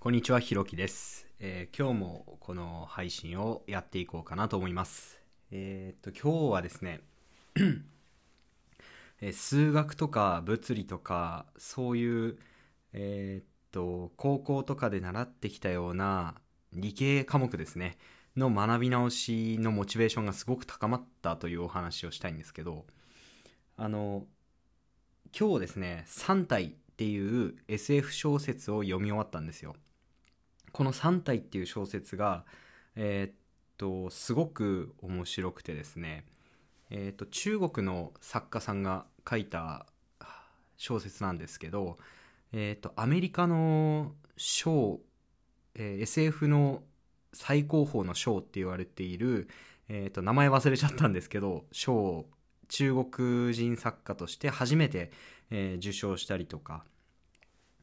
こんにちは、ひろきです、えー今日もこの配信をやっていこうかなと思います。えーっと、今日はですね、えー数学とか物理とか、そういう、えっと、高校とかで習ってきたような理系科目ですね、の学び直しのモチベーションがすごく高まったというお話をしたいんですけど、あの、今日ですね、3体っていう SF 小説を読み終わったんですよ。この3体っていう小説が、えーっと、すごく面白くてですね、えーっと、中国の作家さんが書いた小説なんですけど、えーっと、アメリカの賞、えー SF の最高峰の賞って言われている、えーっと、名前忘れちゃったんですけど、賞中国人作家として初めて、え受賞したりとか、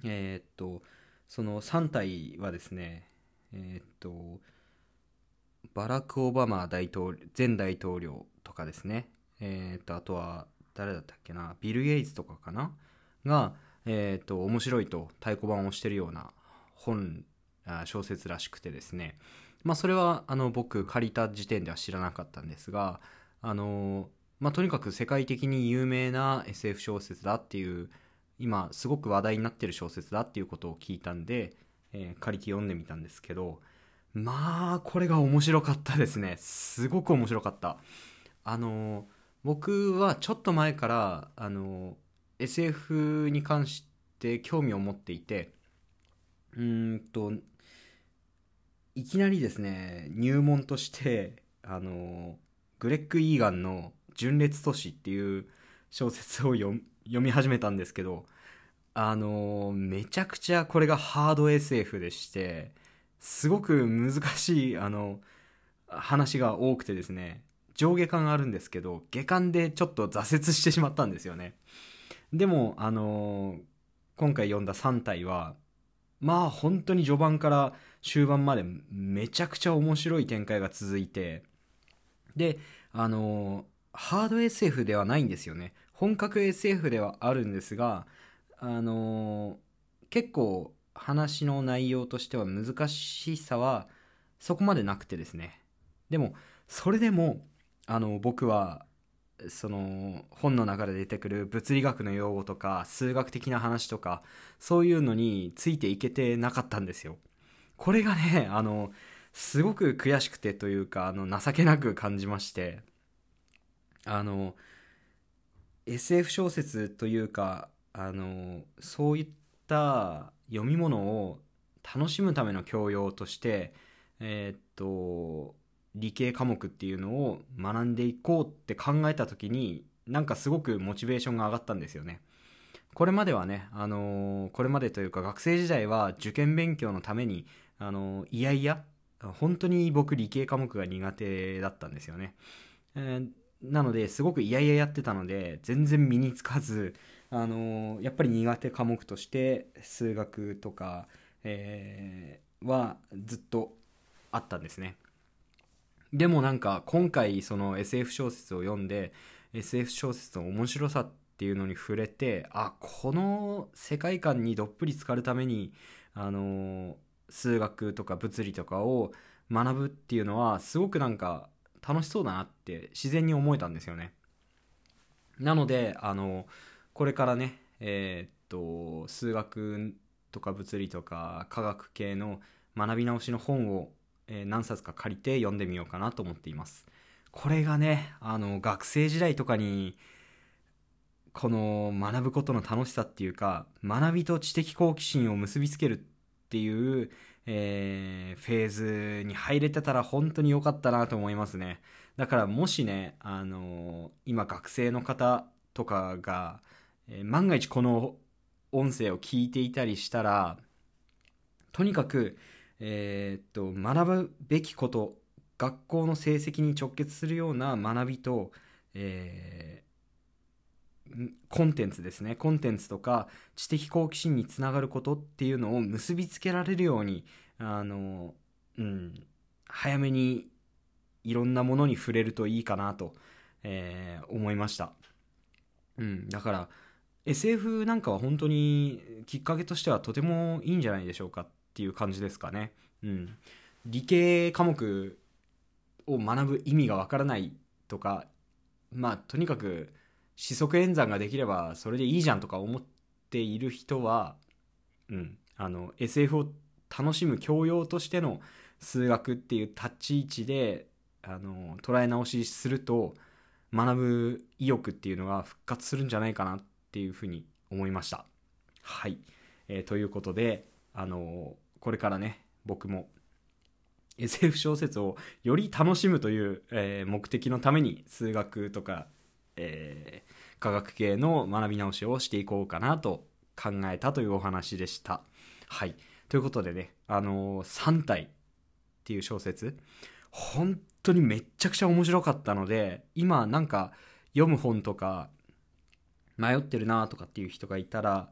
えっと、その3体はですね、えーっと、バラク・オバマ大統、前大統領とかですね、えーっと、あとは、誰だったっけな、ビル・ゲイツとかかなが、えーっと、面白いと太鼓判をしてるような本、小説らしくてですね、まあ、それは、あの、僕、借りた時点では知らなかったんですが、あの、まあ、とにかく世界的に有名な SF 小説だっていう、今すごく話題になってる小説だっていうことを聞いたんで、えー借りて読んでみたんですけどまあこれが面白かったですね。すごく面白かった。あの僕はちょっと前からあの SF に関して興味を持っていてうんといきなりですね入門としてあのグレッグ・イーガンの「純烈都市」っていう小説を読み始めたんですけどあのめちゃくちゃこれがハード SF でしてすごく難しいあの話が多くてですね上下巻あるんですけど下巻でちょっと挫折してしまったんですよね。でもあの今回読んだ3体はまあ本当に序盤から終盤までめちゃくちゃ面白い展開が続いてであのハード SF ではないんですよね。本格 SF ではあるんですがあの結構話の内容としては難しさはそこまでなくてですね。でもそれでもあの僕はその本の中で出てくる物理学の用語とか数学的な話とかそういうのについていけてなかったんですよ。これがねあのすごく悔しくてというかあの情けなく感じまして。あの SF 小説というかあのそういった読み物を楽しむための教養としてえーっと理系科目っていうのを学んでいこうって考えた時になんかすごくモチベーションが上がったんですよね。これまではね、あのこれまでというか学生時代は受験勉強のために、あのいやいや本当に僕理系科目が苦手だったんですよね、えーなのですごく嫌々やってたので全然身につかず、あのやっぱり苦手科目として数学とか、えーはずっとあったんですね。でもなんか今回その SF 小説を読んで SF 小説の面白さっていうのに触れてあこの世界観にどっぷり浸かるためにあの数学とか物理とかを学ぶっていうのはすごくなんか楽しそうだなって自然に思えたんですよね。なのであのこれからねえーっと数学とか物理とか科学系の学び直しの本を、えー何冊か借りて読んでみようかなと思っています。これがねあの学生時代とかにこの学ぶことの楽しさっていうか学びと知的好奇心を結びつけるっていう、えーフェーズに入れてたら本当に良かったなと思いますね。だからもしねあの今学生の方とかが、えー万が一この音声を聞いていたりしたらとにかく、えっと学ぶべきこと学校の成績に直結するような学びと、えーコンテンツですねコンテンツとか知的好奇心につながることっていうのを結びつけられるようにあの、うん、早めにいろんなものに触れるといいかなと、えー思いました、うん、だから SF なんかは本当にきっかけとしてはとてもいいんじゃないでしょうかっっていう感じですかね。うん。理系科目を学ぶ意味がわからないとか、まあ、とにかく、四則演算ができればそれでいいじゃんとか思っている人は、うん、あの、SF を楽しむ教養としての数学っていう立ち位置で、あの、捉え直しすると、学ぶ意欲っていうのが復活するんじゃないかなっていうふうに思いました。はい。えー、ということで、あのこれからね、僕も SF 小説をより楽しむという、えー、目的のために数学とか、えー、科学系の学び直しをしていこうかなと考えたというお話でした。はい。ということでね、あのー、3体っていう小説、本当にめっちゃくちゃ面白かったので、今なんか読む本とか迷ってるなとかっていう人がいたら、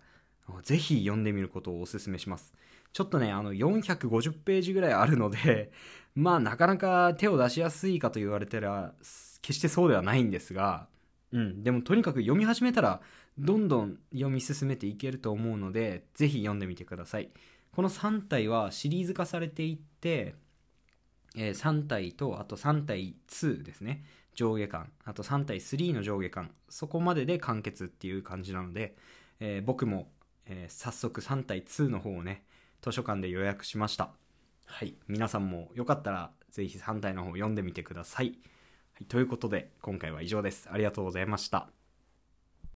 ぜひ読んでみることをお勧めします。ちょっとね、あの、450ページぐらいあるので、まあ、なかなか手を出しやすいかと言われたら、決してそうではないんですが、うん、でもとにかく読み始めたら、どんどん読み進めていけると思うので、ぜひ読んでみてください。この3体はシリーズ化されていって、えー、3体と、あと3体2ですね。上下巻。あと3体3の上下巻。そこまでで完結っていう感じなので、えー、僕もえー、早速3対2の方をね、図書館で予約しました。はい。皆さんもよかったら、ぜひ3体の方読んでみてください。はい。ということで、今回は以上です。ありがとうございました。